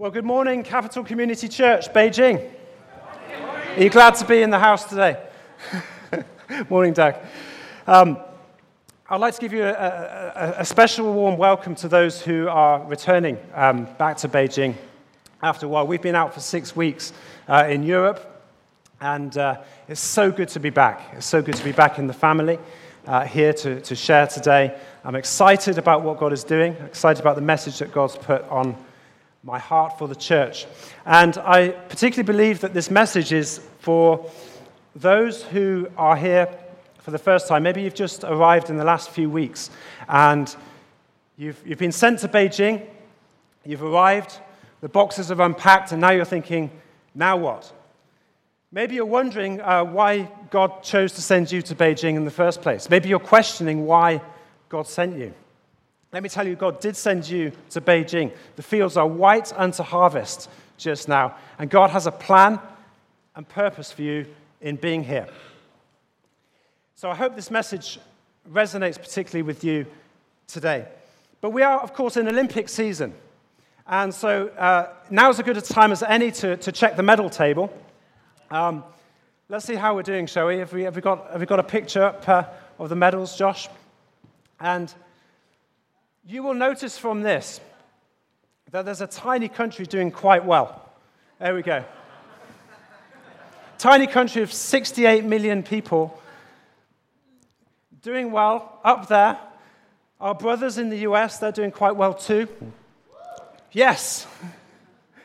Well, good morning, Capital Community Church, Beijing. Are you glad to be in the house today? morning, Doug. Um, I'd like to give you a, a, a, special warm welcome to those who are returning um, back to Beijing after a while. We've been out for six weeks uh, in Europe, and uh, it's so good to be back. It's so good to be back in the family uh, here to, to share today. I'm excited about what God is doing, excited about the message that God's put on my heart for the church. And I particularly believe that this message is for those who are here for the first time. Maybe you've just arrived in the last few weeks and you've, you've been sent to Beijing, you've arrived, the boxes have unpacked, and now you're thinking, now what? Maybe you're wondering uh, why God chose to send you to Beijing in the first place. Maybe you're questioning why God sent you. Let me tell you, God did send you to Beijing. The fields are white unto harvest just now, and God has a plan and purpose for you in being here. So I hope this message resonates particularly with you today. But we are, of course, in Olympic season. And so uh, now is as good a time as any to, to check the medal table. Um, let's see how we're doing, shall we? Have we, have we, got, have we got a picture up uh, of the medals, Josh? And you will notice from this that there's a tiny country doing quite well. There we go. tiny country of 68 million people doing well up there. Our brothers in the US, they're doing quite well too. Yes,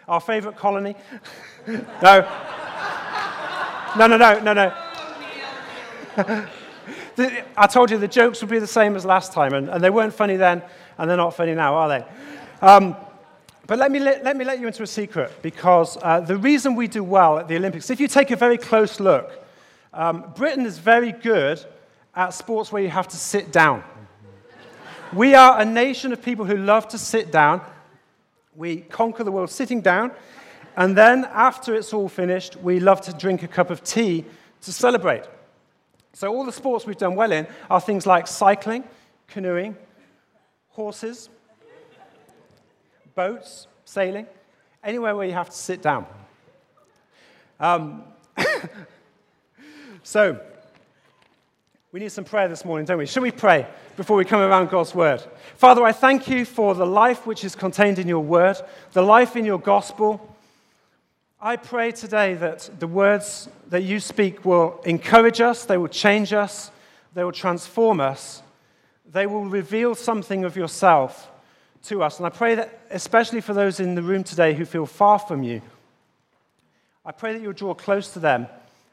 our favorite colony. no. No, no, no, no, no. I told you the jokes would be the same as last time, and, and they weren't funny then, and they're not funny now, are they? Um, but let me let, let me let you into a secret because uh, the reason we do well at the Olympics, if you take a very close look, um, Britain is very good at sports where you have to sit down. We are a nation of people who love to sit down. We conquer the world sitting down. And then, after it's all finished, we love to drink a cup of tea to celebrate. So, all the sports we've done well in are things like cycling, canoeing, horses, boats, sailing, anywhere where you have to sit down. Um, so, we need some prayer this morning, don't we? Should we pray before we come around God's word? Father, I thank you for the life which is contained in your word, the life in your gospel I pray today that the words that you speak will encourage us, they will change us, they will transform us, they will reveal something of yourself to us. And I pray that, especially for those in the room today who feel far from you, I pray that you'll draw close to them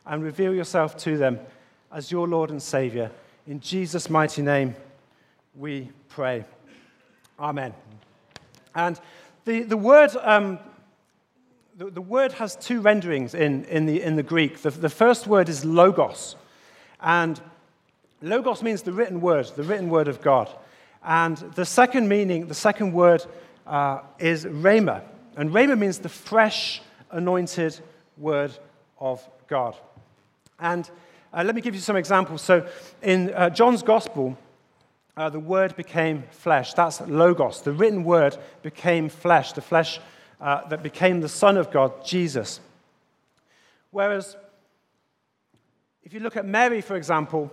and reveal yourself to them as your Lord and Savior. In Jesus' mighty name, we pray. Amen. And the, the word um, the, the word has two renderings in, in, the, in the Greek. The, the first word is logos. And logos means the written word, the written word of God. And the second meaning, the second word uh, is rhema. And rhema means the fresh, anointed word of God. And uh, let me give you some examples. So in uh, John's gospel, uh, the word became flesh. That's logos. The written word became flesh. The flesh uh, that became the Son of God, Jesus. Whereas, if you look at Mary, for example,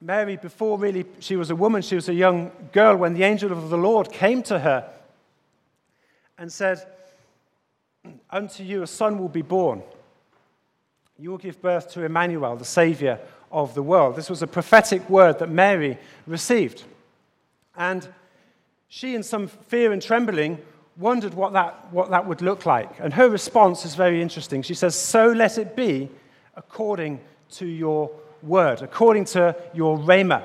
Mary, before really she was a woman, she was a young girl when the angel of the Lord came to her and said, Unto you a son will be born. You will give birth to Emmanuel, the Savior of the world. This was a prophetic word that Mary received. And she, in some fear and trembling, wondered what that, what that would look like. And her response is very interesting. She says, So let it be according to your word, according to your rhema.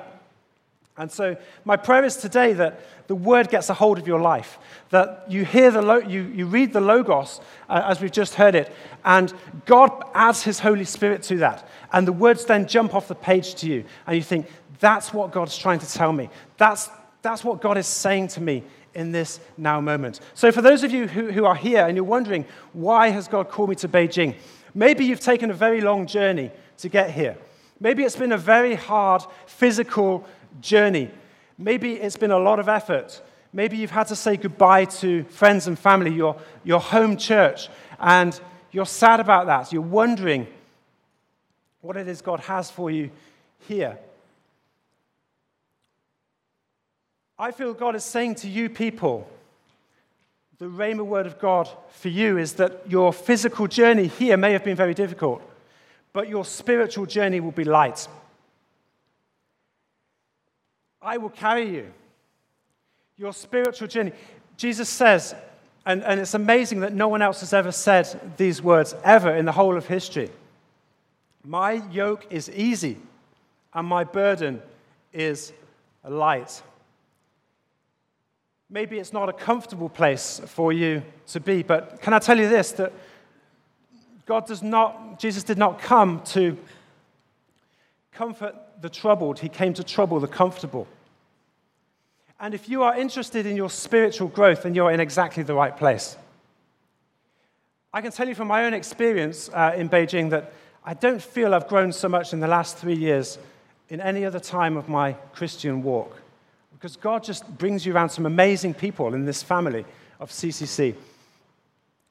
And so, my prayer is today that the word gets a hold of your life, that you hear the, lo- you, you read the Logos uh, as we've just heard it, and God adds his Holy Spirit to that. And the words then jump off the page to you, and you think, that's what God's trying to tell me. That's, that's what God is saying to me in this now moment. So, for those of you who, who are here and you're wondering, why has God called me to Beijing? Maybe you've taken a very long journey to get here. Maybe it's been a very hard physical journey. Maybe it's been a lot of effort. Maybe you've had to say goodbye to friends and family, your, your home church, and you're sad about that. You're wondering what it is God has for you here. I feel God is saying to you people, the Rhema word of God for you is that your physical journey here may have been very difficult, but your spiritual journey will be light. I will carry you. Your spiritual journey. Jesus says, and, and it's amazing that no one else has ever said these words ever in the whole of history. My yoke is easy, and my burden is light. Maybe it's not a comfortable place for you to be, but can I tell you this that God does not, Jesus did not come to comfort the troubled, He came to trouble the comfortable. And if you are interested in your spiritual growth, then you're in exactly the right place. I can tell you from my own experience uh, in Beijing that I don't feel I've grown so much in the last three years in any other time of my Christian walk. Because God just brings you around some amazing people in this family of CCC.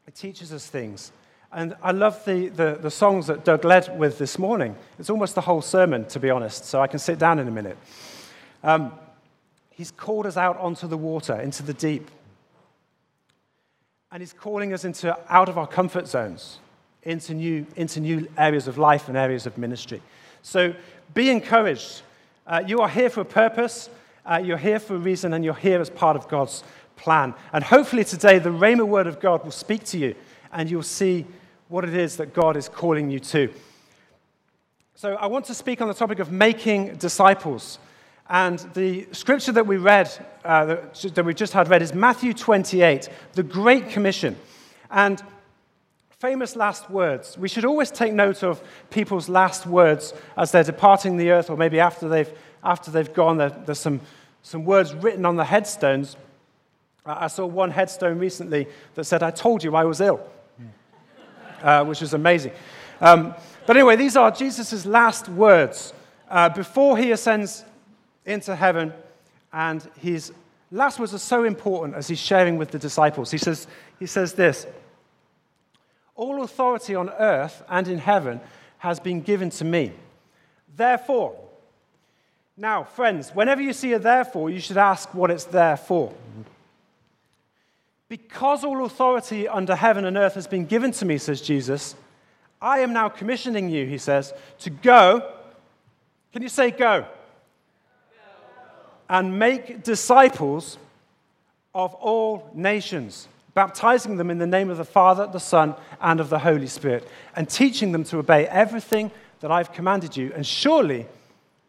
It teaches us things. And I love the, the, the, songs that Doug led with this morning. It's almost the whole sermon, to be honest, so I can sit down in a minute. Um, he's called us out onto the water, into the deep. And he's calling us into, out of our comfort zones into new, into new areas of life and areas of ministry. So be encouraged. Uh, you are here for a purpose, uh, you're here for a reason, and you're here as part of God's plan. And hopefully today, the Rhema word of God will speak to you, and you'll see what it is that God is calling you to. So I want to speak on the topic of making disciples. And the scripture that we read, uh, that, we just had read, is Matthew 28, the Great Commission. And famous last words. We should always take note of people's last words as they're departing the earth, or maybe after they've, after they've gone. There, there's some, some words written on the headstones. I saw one headstone recently that said, I told you I was ill, uh, which is amazing. Um, but anyway, these are Jesus' last words uh, before he ascends into heaven, and his last words are so important as he's sharing with the disciples. He says, he says this. All authority on earth and in heaven has been given to me. Therefore, now, friends, whenever you see a therefore, you should ask what it's there for. Because all authority under heaven and earth has been given to me, says Jesus, I am now commissioning you, he says, to go. Can you say go? go. And make disciples of all nations baptizing them in the name of the Father, the Son, and of the Holy Spirit, and teaching them to obey everything that I've commanded you. And surely,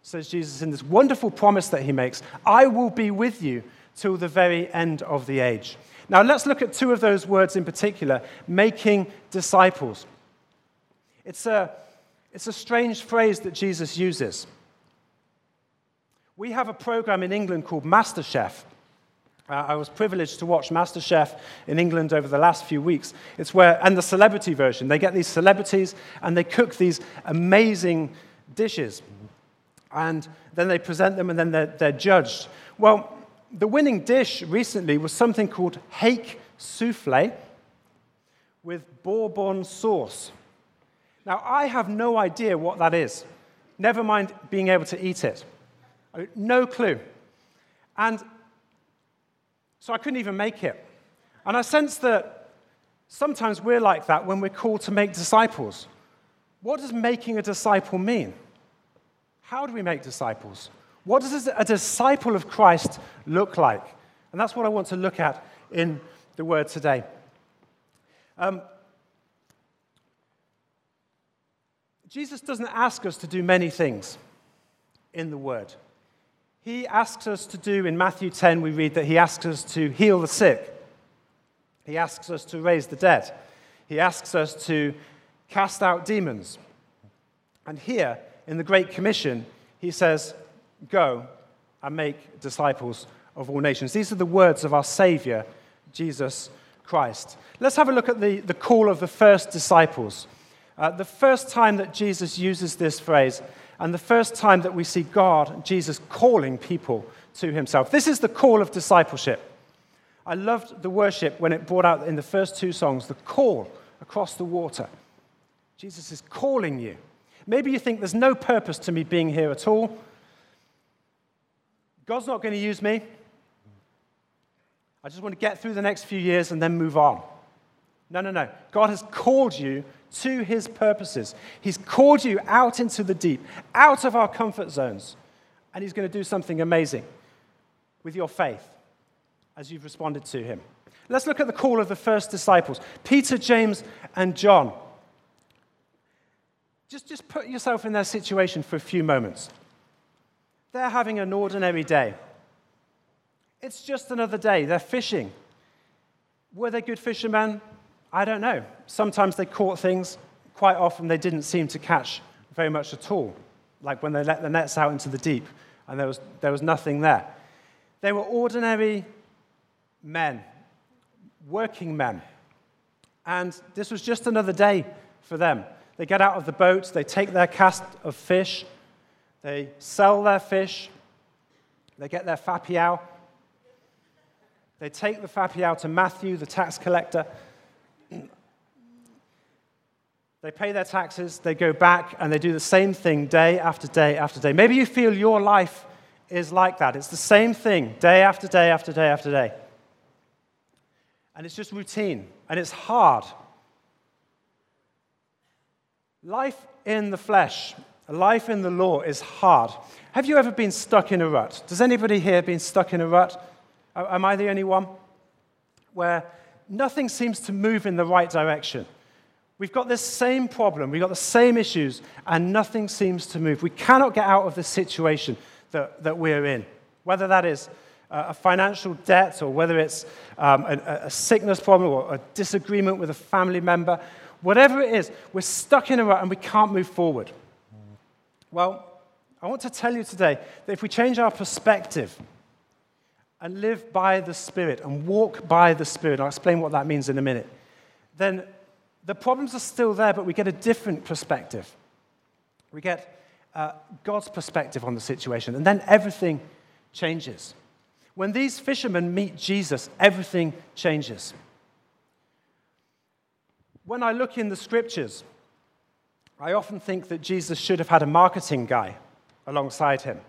says Jesus in this wonderful promise that he makes, I will be with you till the very end of the age. Now, let's look at two of those words in particular making disciples. It's a, it's a strange phrase that Jesus uses. We have a program in England called MasterChef. Uh, I was privileged to watch MasterChef in England over the last few weeks. It's where, and the celebrity version, they get these celebrities and they cook these amazing dishes. And then they present them and then they're, they're judged. Well, the winning dish recently was something called hake souffle with bourbon sauce. Now, I have no idea what that is, never mind being able to eat it. No clue. And so I couldn't even make it. And I sense that sometimes we're like that when we're called to make disciples. What does making a disciple mean? How do we make disciples? What does a disciple of Christ look like? And that's what I want to look at in the word today. Um, Jesus doesn't ask us to do many things in the word he asks us to do, in Matthew 10, we read that he asks us to heal the sick. He asks us to raise the dead. He asks us to cast out demons. And here, in the Great Commission, he says, Go and make disciples of all nations. These are the words of our Savior, Jesus Christ. Let's have a look at the, the call of the first disciples. Uh, the first time that Jesus uses this phrase, and the first time that we see God, Jesus, calling people to himself. This is the call of discipleship. I loved the worship when it brought out in the first two songs the call across the water. Jesus is calling you. Maybe you think there's no purpose to me being here at all. God's not going to use me. I just want to get through the next few years and then move on. No, no, no. God has called you to his purposes. He's called you out into the deep, out of our comfort zones, and he's going to do something amazing with your faith as you've responded to him. Let's look at the call of the first disciples Peter, James, and John. Just, just put yourself in their situation for a few moments. They're having an ordinary day. It's just another day. They're fishing. Were they good fishermen? I don't know. Sometimes they caught things. Quite often they didn't seem to catch very much at all, like when they let the nets out into the deep and there was, there was nothing there. They were ordinary men, working men. And this was just another day for them. They get out of the boat, they take their cast of fish, they sell their fish, they get their fapiao. They take the fapiao to Matthew, the tax collector. They pay their taxes, they go back, and they do the same thing day after day after day. Maybe you feel your life is like that. It's the same thing day after day after day after day. And it's just routine, and it's hard. Life in the flesh, life in the law is hard. Have you ever been stuck in a rut? Does anybody here been stuck in a rut? Am I the only one? Where nothing seems to move in the right direction. We've got this same problem, we've got the same issues, and nothing seems to move. We cannot get out of the situation that, that we're in, whether that is a financial debt or whether it's um, a, a sickness problem or a disagreement with a family member. Whatever it is, we're stuck in a rut and we can't move forward. Well, I want to tell you today that if we change our perspective and live by the Spirit and walk by the Spirit, I'll explain what that means in a minute, then the problems are still there, but we get a different perspective. We get uh, God's perspective on the situation, and then everything changes. When these fishermen meet Jesus, everything changes. When I look in the scriptures, I often think that Jesus should have had a marketing guy alongside him.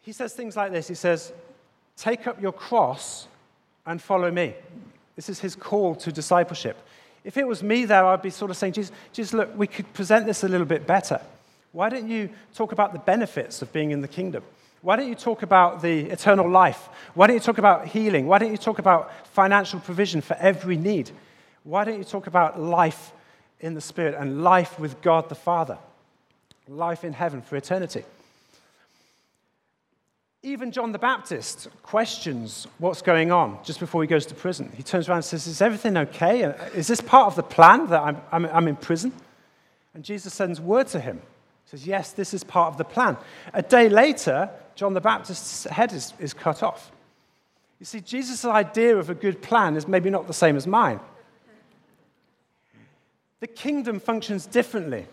He says things like this He says, Take up your cross and follow me. This is his call to discipleship. If it was me there, I'd be sort of saying, Jesus, Jesus, look, we could present this a little bit better. Why don't you talk about the benefits of being in the kingdom? Why don't you talk about the eternal life? Why don't you talk about healing? Why don't you talk about financial provision for every need? Why don't you talk about life in the Spirit and life with God the Father? Life in heaven for eternity. Even John the Baptist questions what's going on just before he goes to prison. He turns around and says, Is everything okay? Is this part of the plan that I'm, I'm, I'm in prison? And Jesus sends word to him. He says, Yes, this is part of the plan. A day later, John the Baptist's head is, is cut off. You see, Jesus' idea of a good plan is maybe not the same as mine. The kingdom functions differently.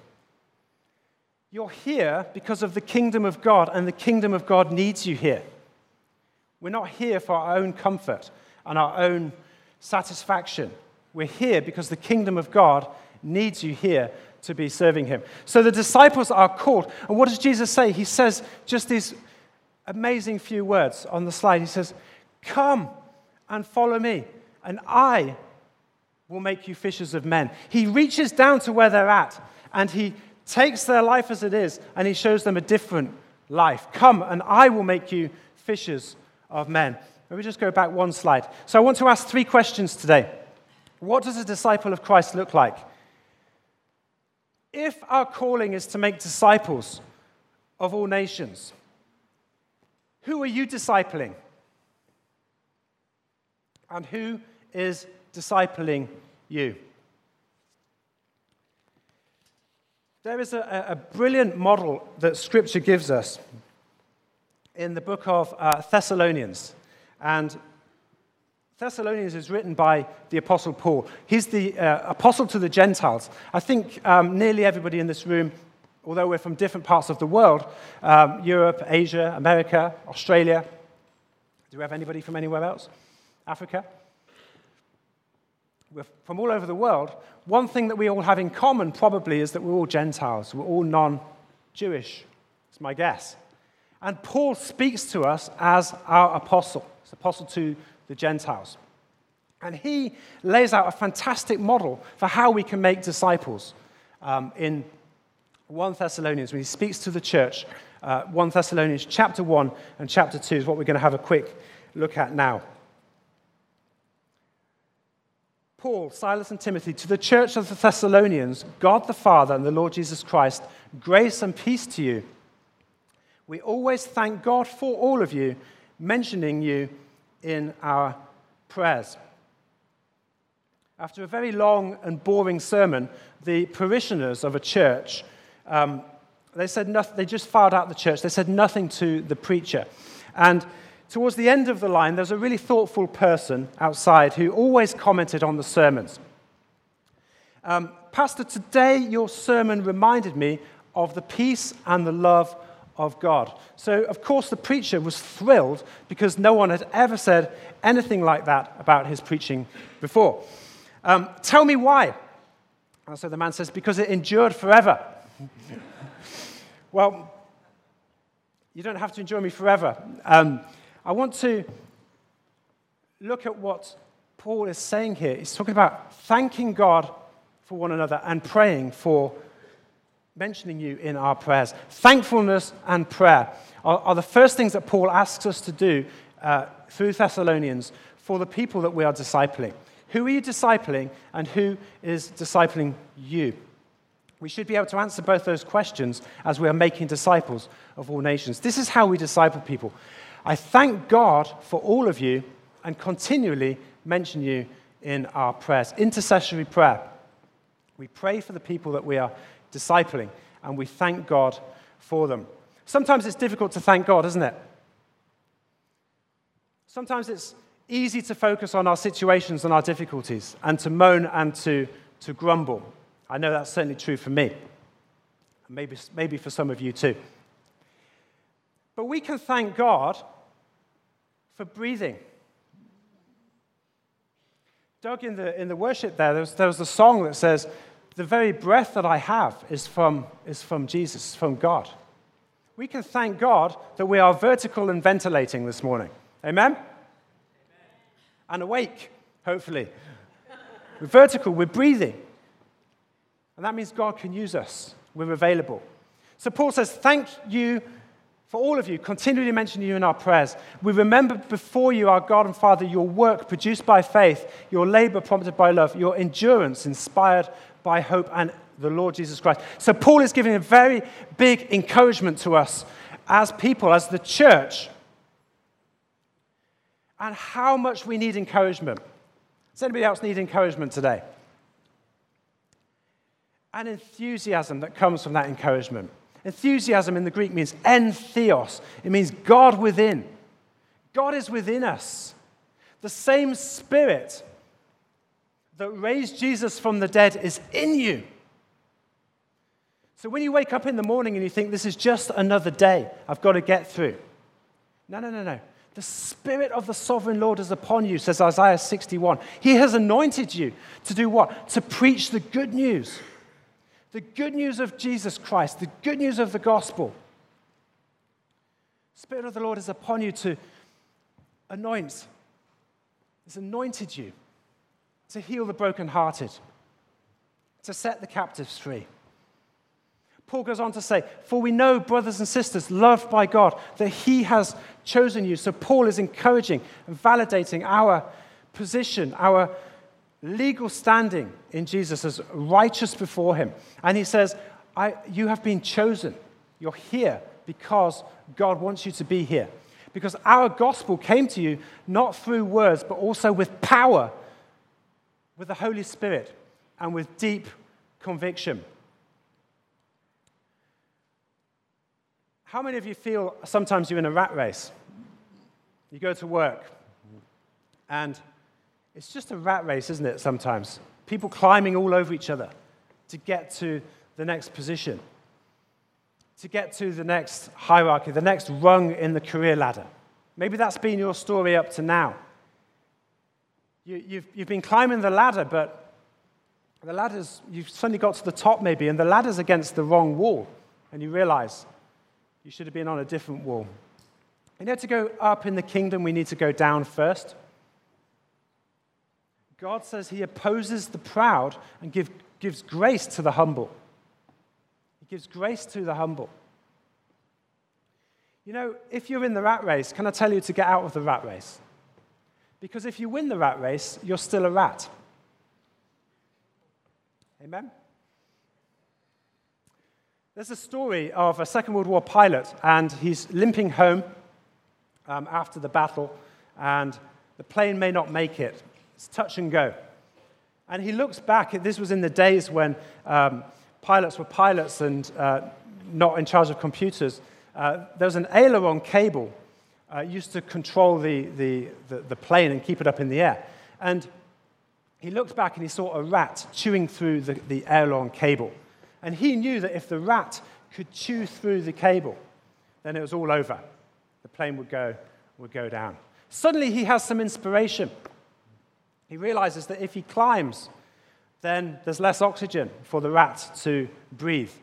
You're here because of the kingdom of God, and the kingdom of God needs you here. We're not here for our own comfort and our own satisfaction. We're here because the kingdom of God needs you here to be serving him. So the disciples are called. And what does Jesus say? He says just these amazing few words on the slide. He says, Come and follow me, and I will make you fishers of men. He reaches down to where they're at and he takes their life as it is and he shows them a different life. Come, and I will make you fishers of men. Let me just go back one slide. So I want to ask three questions today. What does a disciple of Christ look like? If our calling is to make disciples of all nations, who are you discipling? And who is discipling you? There is a, a brilliant model that Scripture gives us in the book of uh, Thessalonians. And Thessalonians is written by the Apostle Paul. He's the uh, apostle to the Gentiles. I think um, nearly everybody in this room, although we're from different parts of the world um, Europe, Asia, America, Australia Do we have anybody from anywhere else? Africa? We're from all over the world. One thing that we all have in common probably is that we're all Gentiles. We're all non Jewish. It's my guess. And Paul speaks to us as our apostle, He's apostle to the Gentiles. And he lays out a fantastic model for how we can make disciples um, in 1 Thessalonians when he speaks to the church. Uh, 1 Thessalonians chapter 1 and chapter 2 is what we're going to have a quick look at now. Paul, Silas, and Timothy, to the church of the Thessalonians, God the Father and the Lord Jesus Christ, grace and peace to you. We always thank God for all of you, mentioning you in our prayers. After a very long and boring sermon, the parishioners of a church, um, they, said nothing, they just filed out the church. They said nothing to the preacher. And towards the end of the line, there's a really thoughtful person outside who always commented on the sermons. Um, Pastor, today your sermon reminded me of the peace and the love of God. So, of course, the preacher was thrilled because no one had ever said anything like that about his preaching before. Um, tell me why. And so the man says, Because it endured forever. well, you don't have to enjoy me forever. Um, I want to look at what Paul is saying here. He's talking about thanking God for one another and praying for mentioning you in our prayers. Thankfulness and prayer are, are the first things that Paul asks us to do uh, through Thessalonians for the people that we are discipling. Who are you discipling, and who is discipling you? We should be able to answer both those questions as we are making disciples of all nations. This is how we disciple people. I thank God for all of you and continually mention you in our prayers. Intercessory prayer. We pray for the people that we are discipling, and we thank God for them. Sometimes it's difficult to thank God, isn't it? Sometimes it's easy to focus on our situations and our difficulties and to moan and to, to grumble. I know that's certainly true for me. Maybe, maybe for some of you too. But we can thank God for breathing. Doug, in the, in the worship there, there was, there was a song that says, The very breath that I have is from, is from Jesus, from God. We can thank God that we are vertical and ventilating this morning. Amen? and awake, hopefully. we're vertical, we're breathing. And that means God can use us. We're available. So Paul says, Thank you for all of you, continually mentioning you in our prayers. We remember before you, our God and Father, your work produced by faith, your labor prompted by love, your endurance inspired by hope and the Lord Jesus Christ. So Paul is giving a very big encouragement to us as people, as the church, and how much we need encouragement. Does anybody else need encouragement today? And enthusiasm that comes from that encouragement. Enthusiasm in the Greek means entheos, it means God within. God is within us. The same Spirit that raised Jesus from the dead is in you. So when you wake up in the morning and you think, this is just another day I've got to get through. No, no, no, no. The Spirit of the sovereign Lord is upon you, says Isaiah 61. He has anointed you to do what? To preach the good news. The good news of Jesus Christ, the good news of the gospel. Spirit of the Lord is upon you to anoint, has anointed you to heal the brokenhearted, to set the captives free. Paul goes on to say, For we know, brothers and sisters, loved by God, that He has chosen you. So Paul is encouraging and validating our position, our legal standing in Jesus as righteous before Him. And he says, You have been chosen. You're here because God wants you to be here. Because our gospel came to you not through words, but also with power, with the Holy Spirit, and with deep conviction. How many of you feel sometimes you're in a rat race? You go to work, and it's just a rat race, isn't it, sometimes? People climbing all over each other to get to the next position, to get to the next hierarchy, the next rung in the career ladder. Maybe that's been your story up to now. You, you've, you've been climbing the ladder, but the ladder's, you've suddenly got to the top maybe, and the ladder's against the wrong wall, and you realize you should have been on a different wall. You know, to go up in the kingdom, we need to go down first. God says he opposes the proud and give, gives grace to the humble. He gives grace to the humble. You know, if you're in the rat race, can I tell you to get out of the rat race? Because if you win the rat race, you're still a rat. Amen? There's a story of a Second World War pilot, and he's limping home um, after the battle, and the plane may not make it. It's touch and go. And he looks back, this was in the days when um, pilots were pilots and uh, not in charge of computers. Uh, there was an aileron cable uh, used to control the, the, the, the plane and keep it up in the air. And he looked back and he saw a rat chewing through the, the aileron cable. And he knew that if the rat could chew through the cable, then it was all over the plane would go, would go down. Suddenly, he has some inspiration. He realizes that if he climbs, then there's less oxygen for the rat to breathe.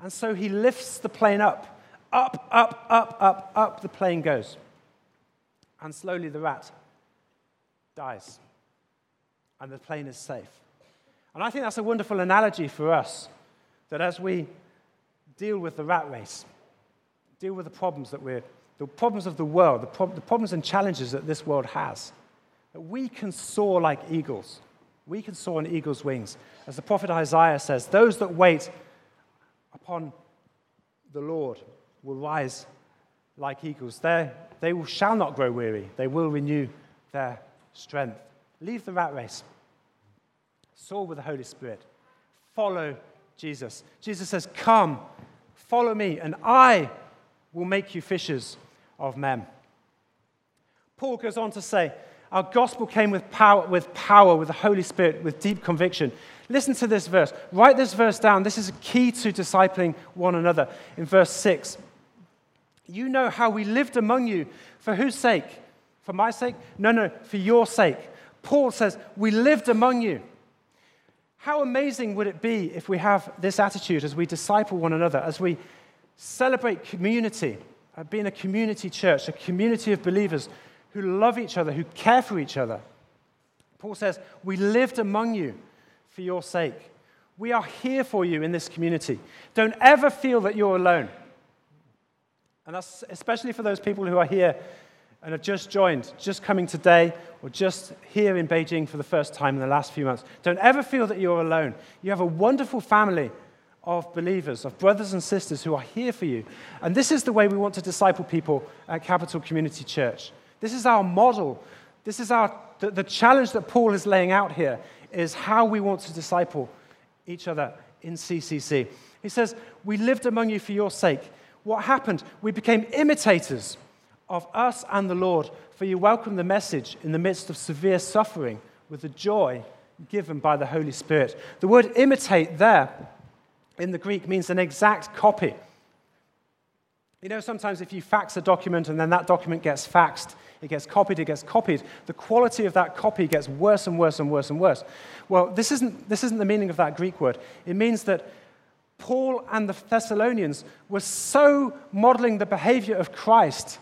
And so he lifts the plane up. Up, up, up, up, up the plane goes. And slowly the rat dies. And the plane is safe. And I think that's a wonderful analogy for us that as we deal with the rat race, deal with the problems that we're the problems of the world, the, the problems and challenges that this world has, we can soar like eagles. We can soar on eagle's wings. As the prophet Isaiah says, those that wait upon the Lord will rise like eagles. They're, they will, shall not grow weary. They will renew their strength. Leave the rat race. Soar with the Holy Spirit. Follow Jesus. Jesus says, Come, follow me, and I will make you fishers of men. Paul goes on to say, Our gospel came with power, with power, with the Holy Spirit, with deep conviction. Listen to this verse. Write this verse down. This is a key to discipling one another. In verse 6, you know how we lived among you. For whose sake? For my sake? No, no, for your sake. Paul says, We lived among you. How amazing would it be if we have this attitude as we disciple one another, as we celebrate community, uh, being a community church, a community of believers who love each other, who care for each other. Paul says, We lived among you for your sake. We are here for you in this community. Don't ever feel that you're alone. And that's especially for those people who are here and have just joined, just coming today, or just here in Beijing for the first time in the last few months. Don't ever feel that you're alone. You have a wonderful family of believers, of brothers and sisters who are here for you. And this is the way we want to disciple people at Capital Community Church. This is our model. This is our, the, the challenge that Paul is laying out here is how we want to disciple each other in CCC. He says, We lived among you for your sake. What happened? We became imitators of us and the Lord, for you welcomed the message in the midst of severe suffering with the joy given by the Holy Spirit. The word imitate there in the Greek means an exact copy. You know, sometimes if you fax a document and then that document gets faxed, it gets copied, it gets copied, the quality of that copy gets worse and worse and worse and worse. Well, this isn't, this isn't the meaning of that Greek word. It means that Paul and the Thessalonians were so modeling the behavior of Christ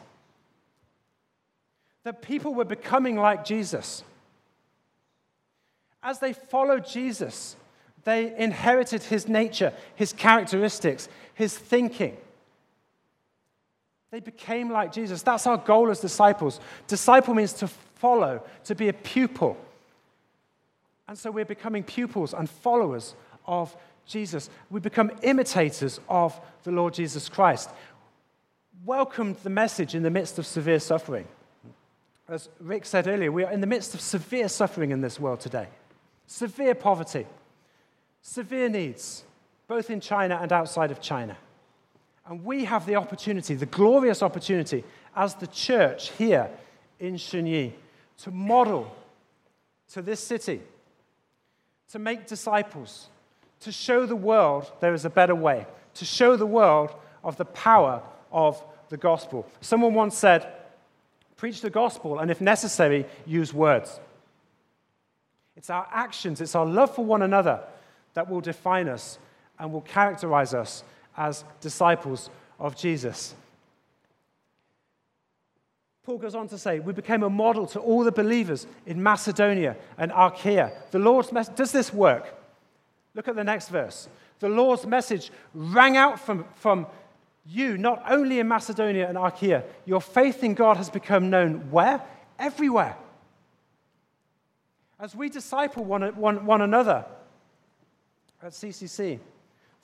that people were becoming like Jesus. As they followed Jesus, they inherited his nature, his characteristics, his thinking. They became like Jesus. That's our goal as disciples. Disciple means to follow, to be a pupil. And so we're becoming pupils and followers of Jesus. We become imitators of the Lord Jesus Christ. Welcomed the message in the midst of severe suffering. As Rick said earlier, we are in the midst of severe suffering in this world today, severe poverty severe needs, both in China and outside of China. And we have the opportunity, the glorious opportunity, as the church here in Shunyi, to model to this city, to make disciples, to show the world there is a better way, to show the world of the power of the gospel. Someone once said, preach the gospel, and if necessary, use words. It's our actions, it's our love for one another that will define us and will characterize us as disciples of Jesus. Paul goes on to say, We became a model to all the believers in Macedonia and Achaia. The Lord's message, does this work? Look at the next verse. The Lord's message rang out from, from you, not only in Macedonia and Achaia. Your faith in God has become known where? Everywhere. As we disciple one, one, one another at CCC,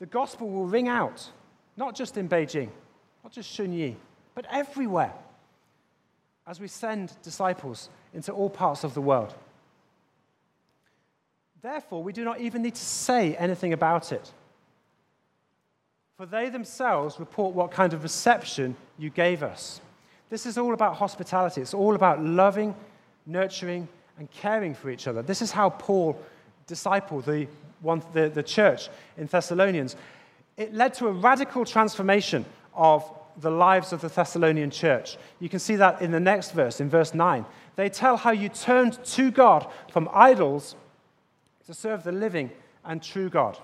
the gospel will ring out, not just in Beijing, not just Shunyi, but everywhere as we send disciples into all parts of the world. Therefore, we do not even need to say anything about it. For they themselves report what kind of reception you gave us. This is all about hospitality. It's all about loving, nurturing, and caring for each other. This is how Paul discipled the, one, the, the church in Thessalonians. It led to a radical transformation of the lives of the Thessalonian church. You can see that in the next verse, in verse 9. They tell how you turned to God from idols to serve the living and true God.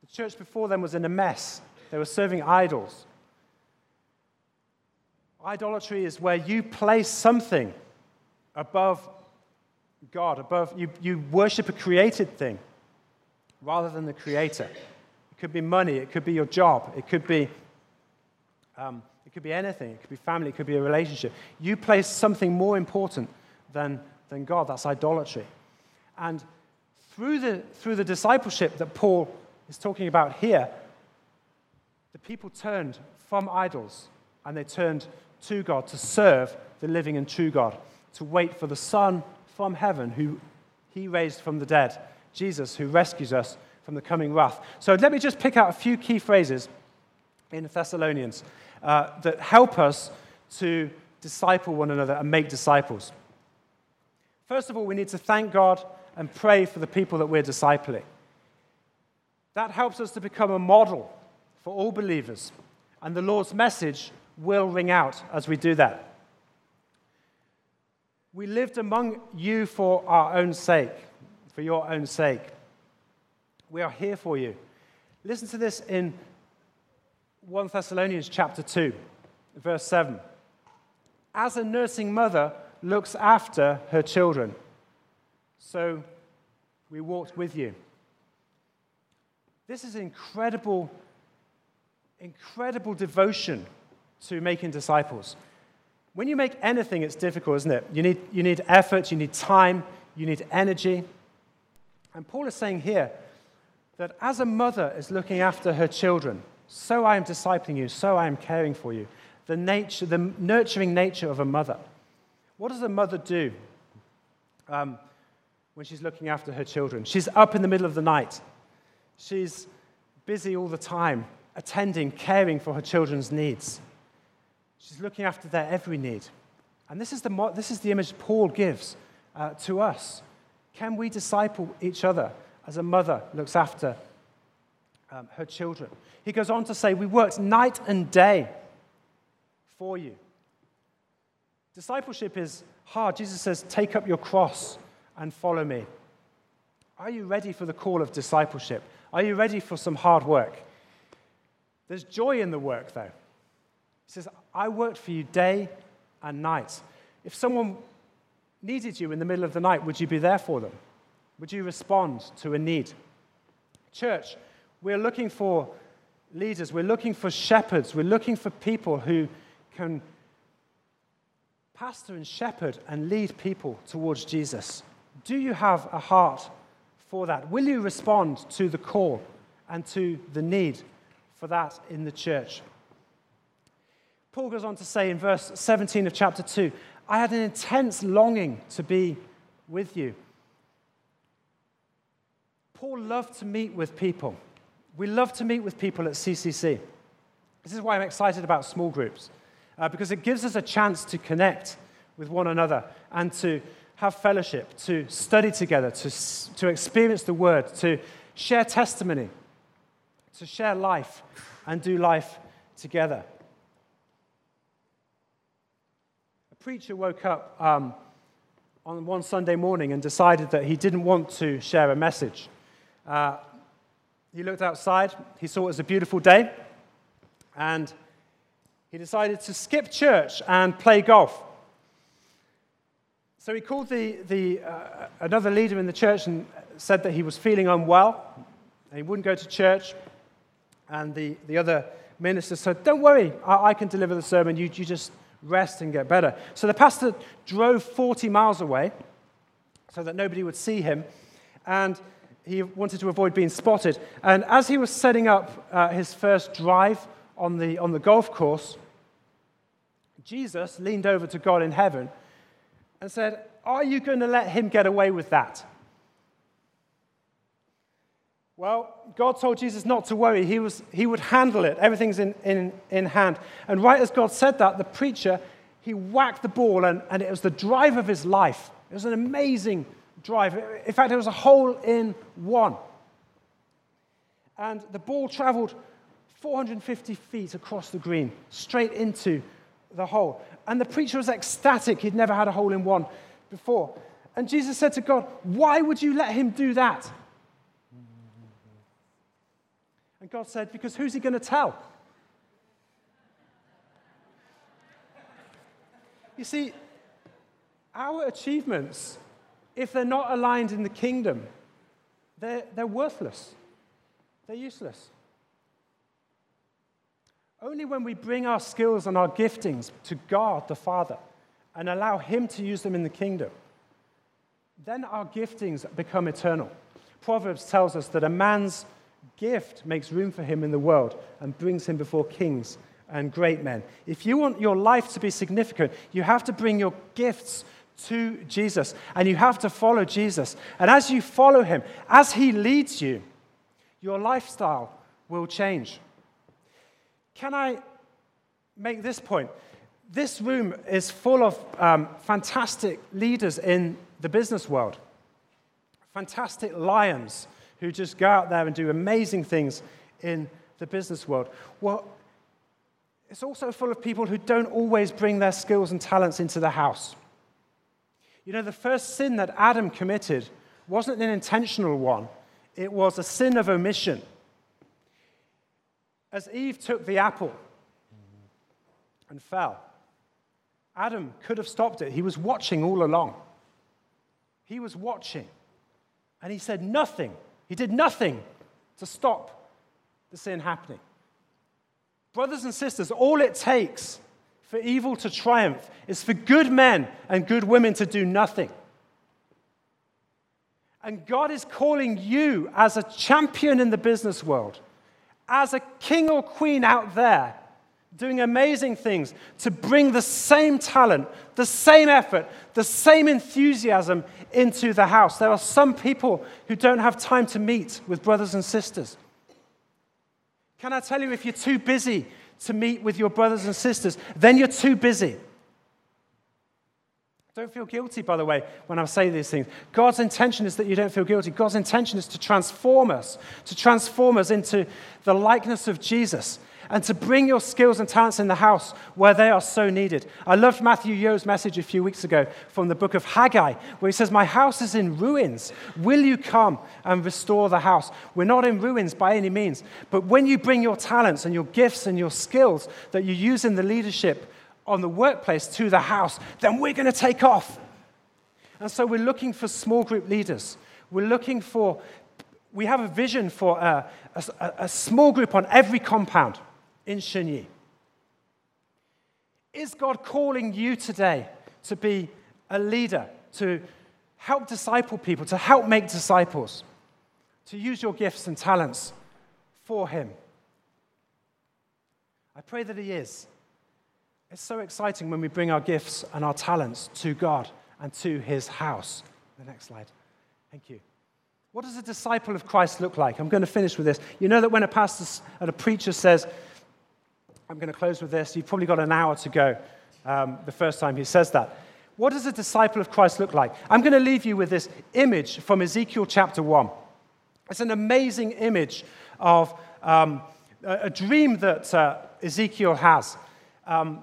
The church before them was in a mess, they were serving idols. Idolatry is where you place something above God, above you, you worship a created thing rather than the creator. It could be money, it could be your job, it could be um, it could be anything. It could be family. It could be a relationship. You place something more important than, than God. That's idolatry. And through the, through the discipleship that Paul is talking about here, the people turned from idols and they turned to God to serve the living and true God, to wait for the Son from heaven who he raised from the dead, Jesus, who rescues us from the coming wrath. So let me just pick out a few key phrases in Thessalonians uh, that help us to disciple one another and make disciples. First of all, we need to thank God and pray for the people that we're discipling. That helps us to become a model for all believers, and the Lord's message will ring out as we do that. We lived among you for our own sake, for your own sake. We are here for you. Listen to this in 1 Thessalonians chapter 2, verse 7. As a nursing mother looks after her children, so we walked with you. This is incredible, incredible devotion to making disciples. When you make anything, it's difficult, isn't it? You need, you need effort, you need time, you need energy. And Paul is saying here that as a mother is looking after her children, so I am discipling you, so I am caring for you. The, nature, the nurturing nature of a mother. What does a mother do um, when she's looking after her children? She's up in the middle of the night. She's busy all the time, attending, caring for her children's needs. She's looking after their every need. And this is the, this is the image Paul gives uh, to us. Can we disciple each other as a mother looks after um, her children. He goes on to say, We worked night and day for you. Discipleship is hard. Jesus says, Take up your cross and follow me. Are you ready for the call of discipleship? Are you ready for some hard work? There's joy in the work, though. He says, I worked for you day and night. If someone needed you in the middle of the night, would you be there for them? Would you respond to a need? Church, we're looking for leaders, we're looking for shepherds, we're looking for people who can pastor and shepherd and lead people towards Jesus. Do you have a heart for that? Will you respond to the call and to the need for that in the church? Paul goes on to say in verse 17 of chapter 2 I had an intense longing to be with you. Paul loved to meet with people. We love to meet with people at CCC. This is why I'm excited about small groups, uh, because it gives us a chance to connect with one another and to have fellowship, to study together, to, to experience the word, to share testimony, to share life and do life together. Preacher woke up um, on one Sunday morning and decided that he didn't want to share a message. Uh, he looked outside, he saw it was a beautiful day, and he decided to skip church and play golf. So he called the, the, uh, another leader in the church and said that he was feeling unwell and he wouldn't go to church. And the, the other minister said, Don't worry, I, I can deliver the sermon. You, you just rest and get better. So the pastor drove 40 miles away so that nobody would see him. And he wanted to avoid being spotted. And as he was setting up uh, his first drive on the, on the golf course, Jesus leaned over to God in heaven and said, Are you going to let him get away with that? Well, God told Jesus not to worry. He, was, he would handle it. Everything's in, in, in hand. And right as God said that, the preacher, he whacked the ball, and, and it was the drive of his life. It was an amazing drive. In fact, it was a hole in one. And the ball traveled 450 feet across the green, straight into the hole. And the preacher was ecstatic. He'd never had a hole in one before. And Jesus said to God, Why would you let him do that? And God said, Because who's he going to tell? You see, our achievements, if they're not aligned in the kingdom, they're, they're worthless, they're useless. Only when we bring our skills and our giftings to God the Father and allow Him to use them in the kingdom, then our giftings become eternal. Proverbs tells us that a man's gift makes room for him in the world and brings him before kings and great men. If you want your life to be significant, you have to bring your gifts to Jesus and you have to follow Jesus. And as you follow him, as he leads you, your lifestyle will change. Can I make this point? This room is full of um, fantastic leaders in the business world, fantastic lions who just go out there and do amazing things in the business world. Well, it's also full of people who don't always bring their skills and talents into the house. You know, the first sin that Adam committed wasn't an intentional one, it was a sin of omission. As Eve took the apple and fell, Adam could have stopped it. He was watching all along. He was watching. And he said nothing he did nothing to stop the sin happening. Brothers and sisters, all it takes for evil to triumph is for good men and good women to do nothing. And God is calling you as a champion in the business world, as a king or queen out there doing amazing things to bring the same talent, the same effort, the same enthusiasm into the house. There are some people who don't have time to meet with brothers and sisters. Can I tell you, if you're too busy to meet with your brothers and sisters, then you're too busy. Don't feel guilty, by the way, when I say these things. God's intention is that you don't feel guilty. God's intention is to transform us, to transform us into the likeness of Jesus and to bring your skills and talents in the house where they are so needed. I loved Matthew Yo's message a few weeks ago from the book of Haggai, where he says, My house is in ruins. Will you come and restore the house? We're not in ruins by any means, but when you bring your talents and your gifts and your skills that you use in the leadership on the workplace to the house, then we're going to take off. And so we're looking for small group leaders. We're looking for, we have a vision for a, a, a small group on every compound in Shunyi. Is God calling you today to be a leader, to help disciple people, to help make disciples, to use your gifts and talents for Him? I pray that He is. It's so exciting when we bring our gifts and our talents to God and to His house. The next slide. Thank you. What does a disciple of Christ look like? I'm going to finish with this. You know that when a pastor and a preacher says, I'm going to close with this. You've probably got an hour to go um, the first time he says that. What does a disciple of Christ look like? I'm going to leave you with this image from Ezekiel chapter 1. It's an amazing image of um, a, dream that uh, Ezekiel has. Um,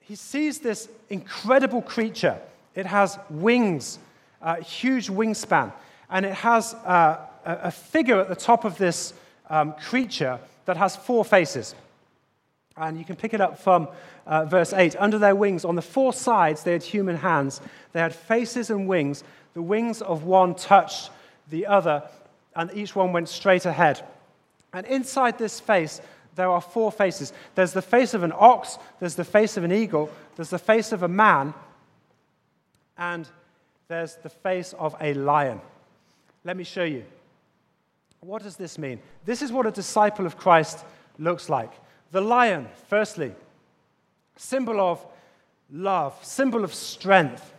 he sees this incredible creature. It has wings, a huge wingspan, and it has uh, a, a, figure at the top of this um, creature that has four faces. And you can pick it up from uh, verse 8. Under their wings, on the four sides, they had human hands. They had faces and wings. The wings of one touched the other, and each one went straight ahead. And inside this face, there are four faces there's the face of an ox, there's the face of an eagle, there's the face of a man, and there's the face of a lion. Let me show you. What does this mean? This is what a disciple of Christ looks like. The lion, firstly, symbol of love, symbol of strength.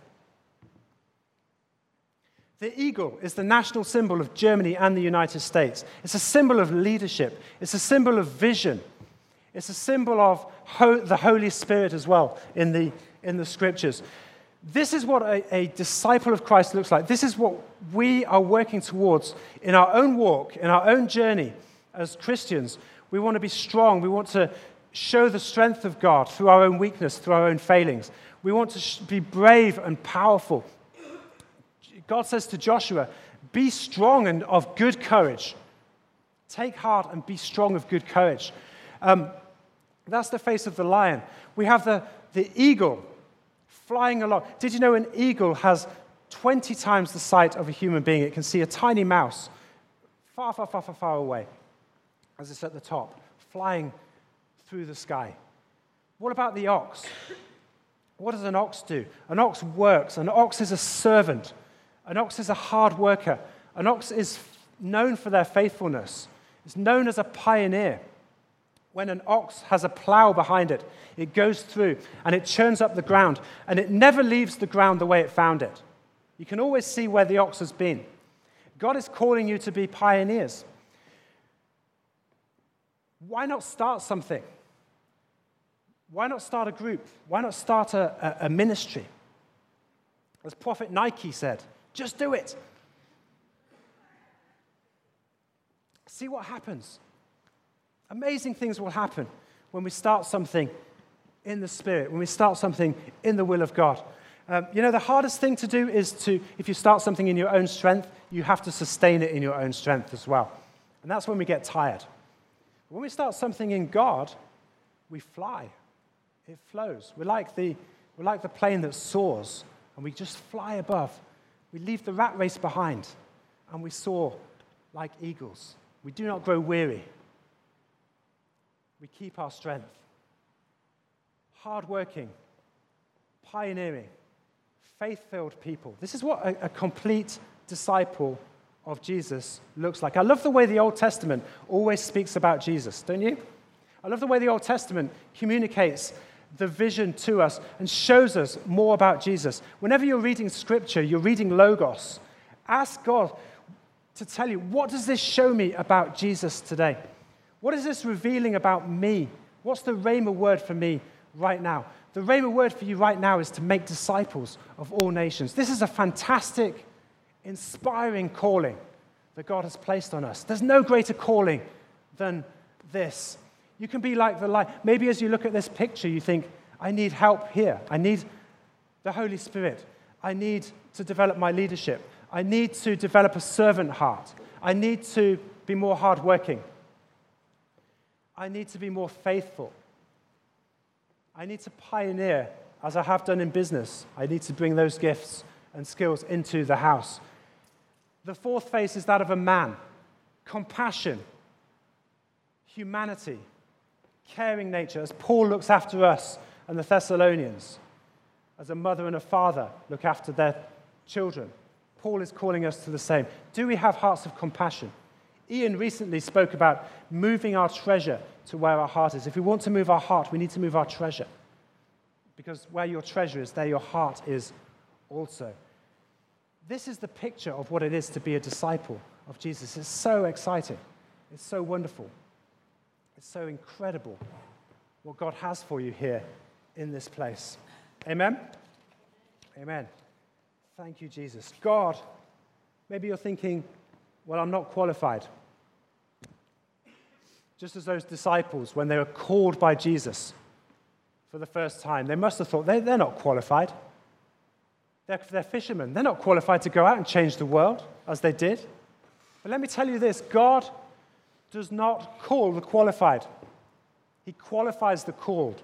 The eagle is the national symbol of Germany and the United States. It's a symbol of leadership, it's a symbol of vision, it's a symbol of ho- the Holy Spirit as well in the, in the scriptures. This is what a, a disciple of Christ looks like. This is what we are working towards in our own walk, in our own journey as Christians. We want to be strong. We want to show the strength of God through our own weakness, through our own failings. We want to be brave and powerful. God says to Joshua, Be strong and of good courage. Take heart and be strong of good courage. Um, that's the face of the lion. We have the, the eagle flying along. Did you know an eagle has 20 times the sight of a human being? It can see a tiny mouse far, far, far, far, far away as it's at the top, flying through the sky. What about the ox? What does an ox do? An ox works. An ox is a servant. An ox is a hard worker. An ox is known for their faithfulness. It's known as a pioneer. When an ox has a plow behind it, it goes through and it churns up the ground, and it never leaves the ground the way it found it. You can always see where the ox has been. God is calling you to be pioneers. Why not start something? Why not start a group? Why not start a, a, a ministry? As Prophet Nike said, just do it. See what happens. Amazing things will happen when we start something in the Spirit, when we start something in the will of God. Um, you know, the hardest thing to do is to, if you start something in your own strength, you have to sustain it in your own strength as well. And that's when we get tired. When we start something in God, we fly. It flows. We're like the, we're like the plane that soars, and we just fly above. We leave the rat race behind, and we soar like eagles. We do not grow weary we keep our strength. Hardworking, pioneering, faith filled people. This is what a, a complete disciple of Jesus looks like. I love the way the Old Testament always speaks about Jesus, don't you? I love the way the Old Testament communicates the vision to us and shows us more about Jesus. Whenever you're reading scripture, you're reading Logos, ask God to tell you, what does this show me about Jesus today? What is this revealing about me? What's the Rhema word for me right now? The Rhema word for you right now is to make disciples of all nations. This is a fantastic, inspiring calling that God has placed on us. There's no greater calling than this. You can be like the light. Maybe as you look at this picture, you think, I need help here. I need the Holy Spirit. I need to develop my leadership. I need to develop a servant heart. I need to be more hardworking. I need to be more faithful. I need to pioneer as I have done in business. I need to bring those gifts and skills into the house. The fourth face is that of a man compassion, humanity, caring nature, as Paul looks after us and the Thessalonians, as a mother and a father look after their children. Paul is calling us to the same. Do we have hearts of compassion? Ian recently spoke about moving our treasure to where our heart is. If we want to move our heart, we need to move our treasure. Because where your treasure is, there your heart is also. This is the picture of what it is to be a disciple of Jesus. It's so exciting. It's so wonderful. It's so incredible what God has for you here in this place. Amen? Amen. Thank you, Jesus. God, maybe you're thinking, well, I'm not qualified. Just as those disciples, when they were called by Jesus, for the first time, they must have thought they, they're not qualified. They're, they're fishermen. They're not qualified to go out and change the world as they did. But let me tell you this God does not call the qualified, He qualifies the called.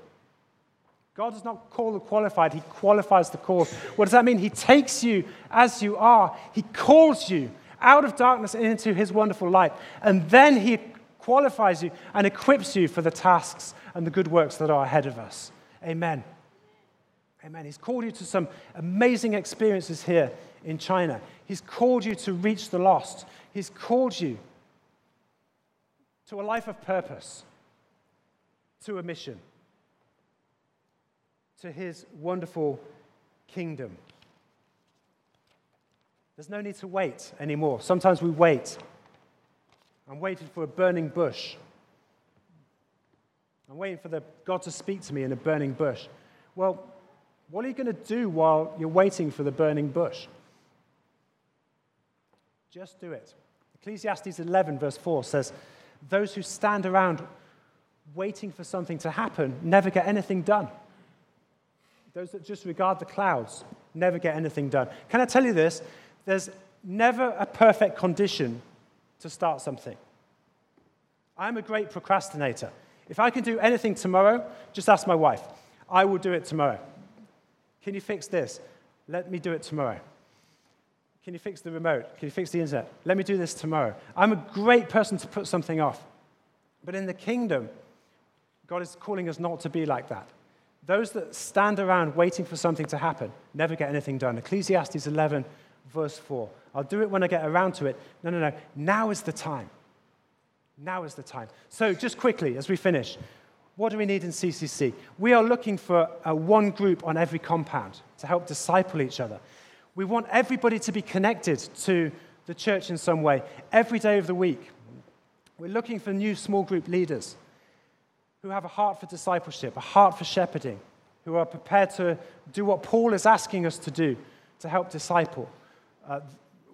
God does not call the qualified, He qualifies the called. What does that mean? He takes you as you are, He calls you out of darkness into His wonderful light, and then He qualifies you and equips you for the tasks and the good works that are ahead of us. Amen. Amen. He's called you to some amazing experiences here in China. He's called you to reach the lost. He's called you to a life of purpose, to a mission to his wonderful kingdom. There's no need to wait anymore. Sometimes we wait. I'm waiting for a burning bush. I'm waiting for the, God to speak to me in a burning bush. Well, what are you going to do while you're waiting for the burning bush? Just do it. Ecclesiastes 11, verse 4 says, Those who stand around waiting for something to happen never get anything done. Those that just regard the clouds never get anything done. Can I tell you this? There's never a perfect condition to start something. I'm a great procrastinator. If I can do anything tomorrow, just ask my wife. I will do it tomorrow. Can you fix this? Let me do it tomorrow. Can you fix the remote? Can you fix the internet? Let me do this tomorrow. I'm a great person to put something off. But in the kingdom, God is calling us not to be like that. Those that stand around waiting for something to happen never get anything done. Ecclesiastes 11, verse 4. I'll do it when I get around to it. No, no, no. Now is the time. Now is the time. So, just quickly as we finish, what do we need in CCC? We are looking for one group on every compound to help disciple each other. We want everybody to be connected to the church in some way every day of the week. We're looking for new small group leaders who have a heart for discipleship, a heart for shepherding, who are prepared to do what Paul is asking us to do to help disciple uh,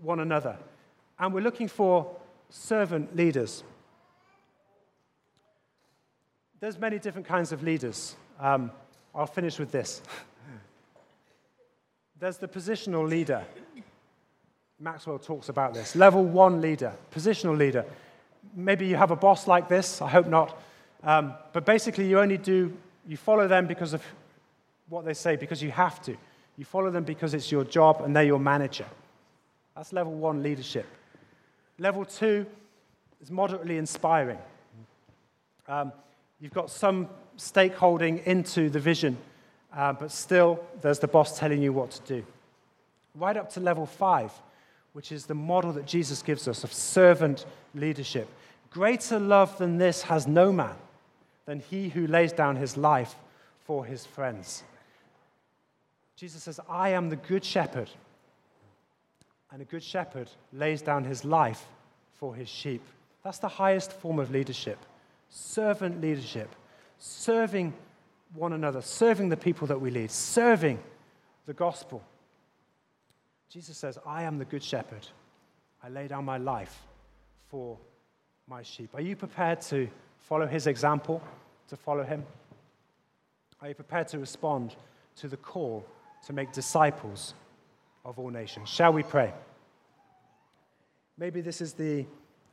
one another. And we're looking for servant leaders. There's many different kinds of leaders. Um, I'll finish with this. There's the positional leader. Maxwell talks about this. Level one leader, positional leader. Maybe you have a boss like this, I hope not. Um, but basically, you only do, you follow them because of what they say, because you have to. You follow them because it's your job and they're your manager. That's level one leadership. Level two is moderately inspiring. Um, you've got some stakeholding into the vision, uh, but still there's the boss telling you what to do. Right up to level five, which is the model that Jesus gives us of servant leadership. Greater love than this has no man than he who lays down his life for his friends. Jesus says, I am the good shepherd. And a good shepherd lays down his life for his sheep. That's the highest form of leadership servant leadership, serving one another, serving the people that we lead, serving the gospel. Jesus says, I am the good shepherd. I lay down my life for my sheep. Are you prepared to follow his example? to follow him? Are you prepared to respond to the call to make disciples of all nations? Shall we pray? Maybe this is the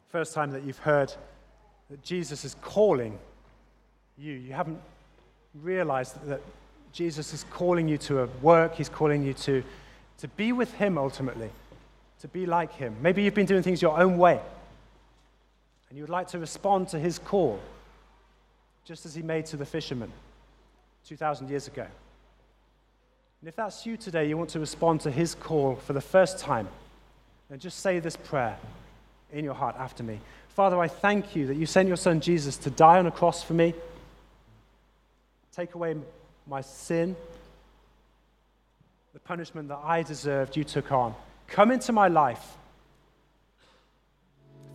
first time that you've heard that Jesus is calling you. You haven't realized that Jesus is calling you to a work, He's calling you to, to be with Him ultimately, to be like Him. Maybe you've been doing things your own way, and you would like to respond to His call just as he made to the fishermen 2,000 years ago. And if that's you today, you want to respond to his call for the first time, then just say this prayer in your heart after me. Father, I thank you that you sent your son Jesus to die on a cross for me, take away my sin, the punishment that I deserved, you took on. Come into my life.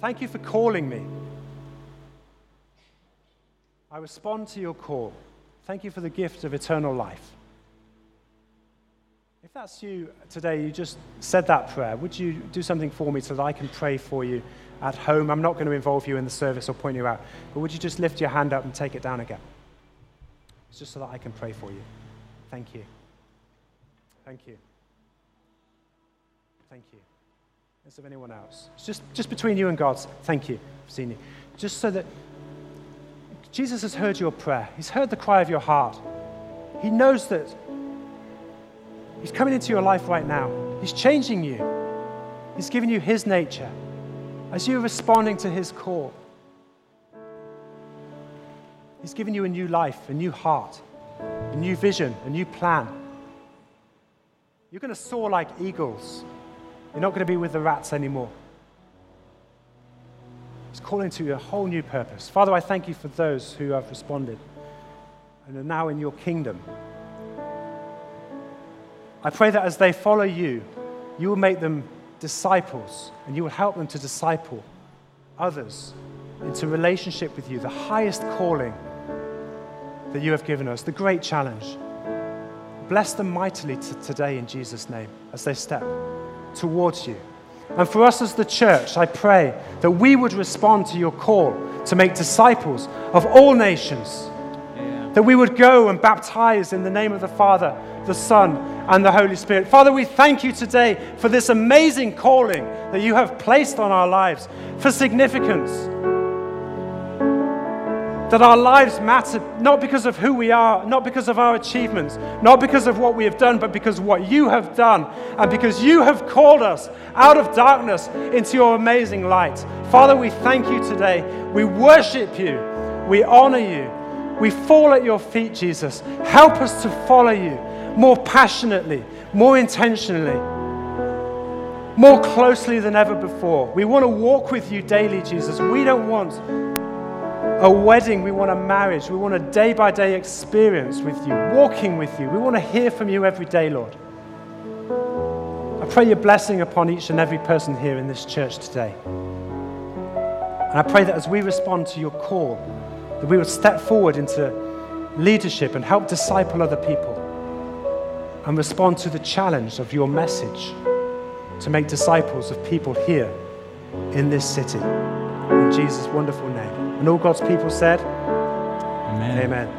Thank you for calling me. I respond to your call. Thank you for the gift of eternal life. If that's you today, you just said that prayer, would you do something for me so that I can pray for you at home? I'm not going to involve you in the service or point you out, but would you just lift your hand up and take it down again? It's just so that I can pray for you. Thank you. Thank you. Thank you. Is there anyone else? It's just, just between you and God. Thank you for seeing you. Just so that Jesus has heard your prayer, He's heard the cry of your heart. He knows that He's coming into your life right now. He's changing you, He's giving you His nature as you're responding to His call. He's given you a new life, a new heart, a new vision, a new plan. You're going to soar like eagles. You're not going to be with the rats anymore. He's calling to you a whole new purpose. Father, I thank you for those who have responded and are now in your kingdom. I pray that as they follow you, you will make them disciples and you will help them to disciple others into relationship with you, the highest calling that you have given us, the great challenge. Bless them mightily t- today in Jesus' name as they step towards you. And for us as the church, I pray that we would respond to your call to make disciples of all nations. That we would go and baptize in the name of the Father, the Son, and the Holy Spirit. Father, we thank you today for this amazing calling that you have placed on our lives, for significance that our lives matter not because of who we are, not because of our achievements, not because of what we have done, but because of what you have done and because you have called us out of darkness into your amazing light. Father, we thank you today. We worship you. We honor you. We fall at your feet, Jesus. Help us to follow you more passionately, more intentionally, more closely than ever before. We want to walk with you daily, Jesus. We don't want a wedding, we want a marriage, we want a day by day experience with you, walking with you. We want to hear from you every day, Lord. I pray your blessing upon each and every person here in this church today. And I pray that as we respond to your call, that we would step forward into leadership and help disciple other people and respond to the challenge of your message to make disciples of people here in this city. In Jesus' wonderful name. And all God's people said, Amen. Amen.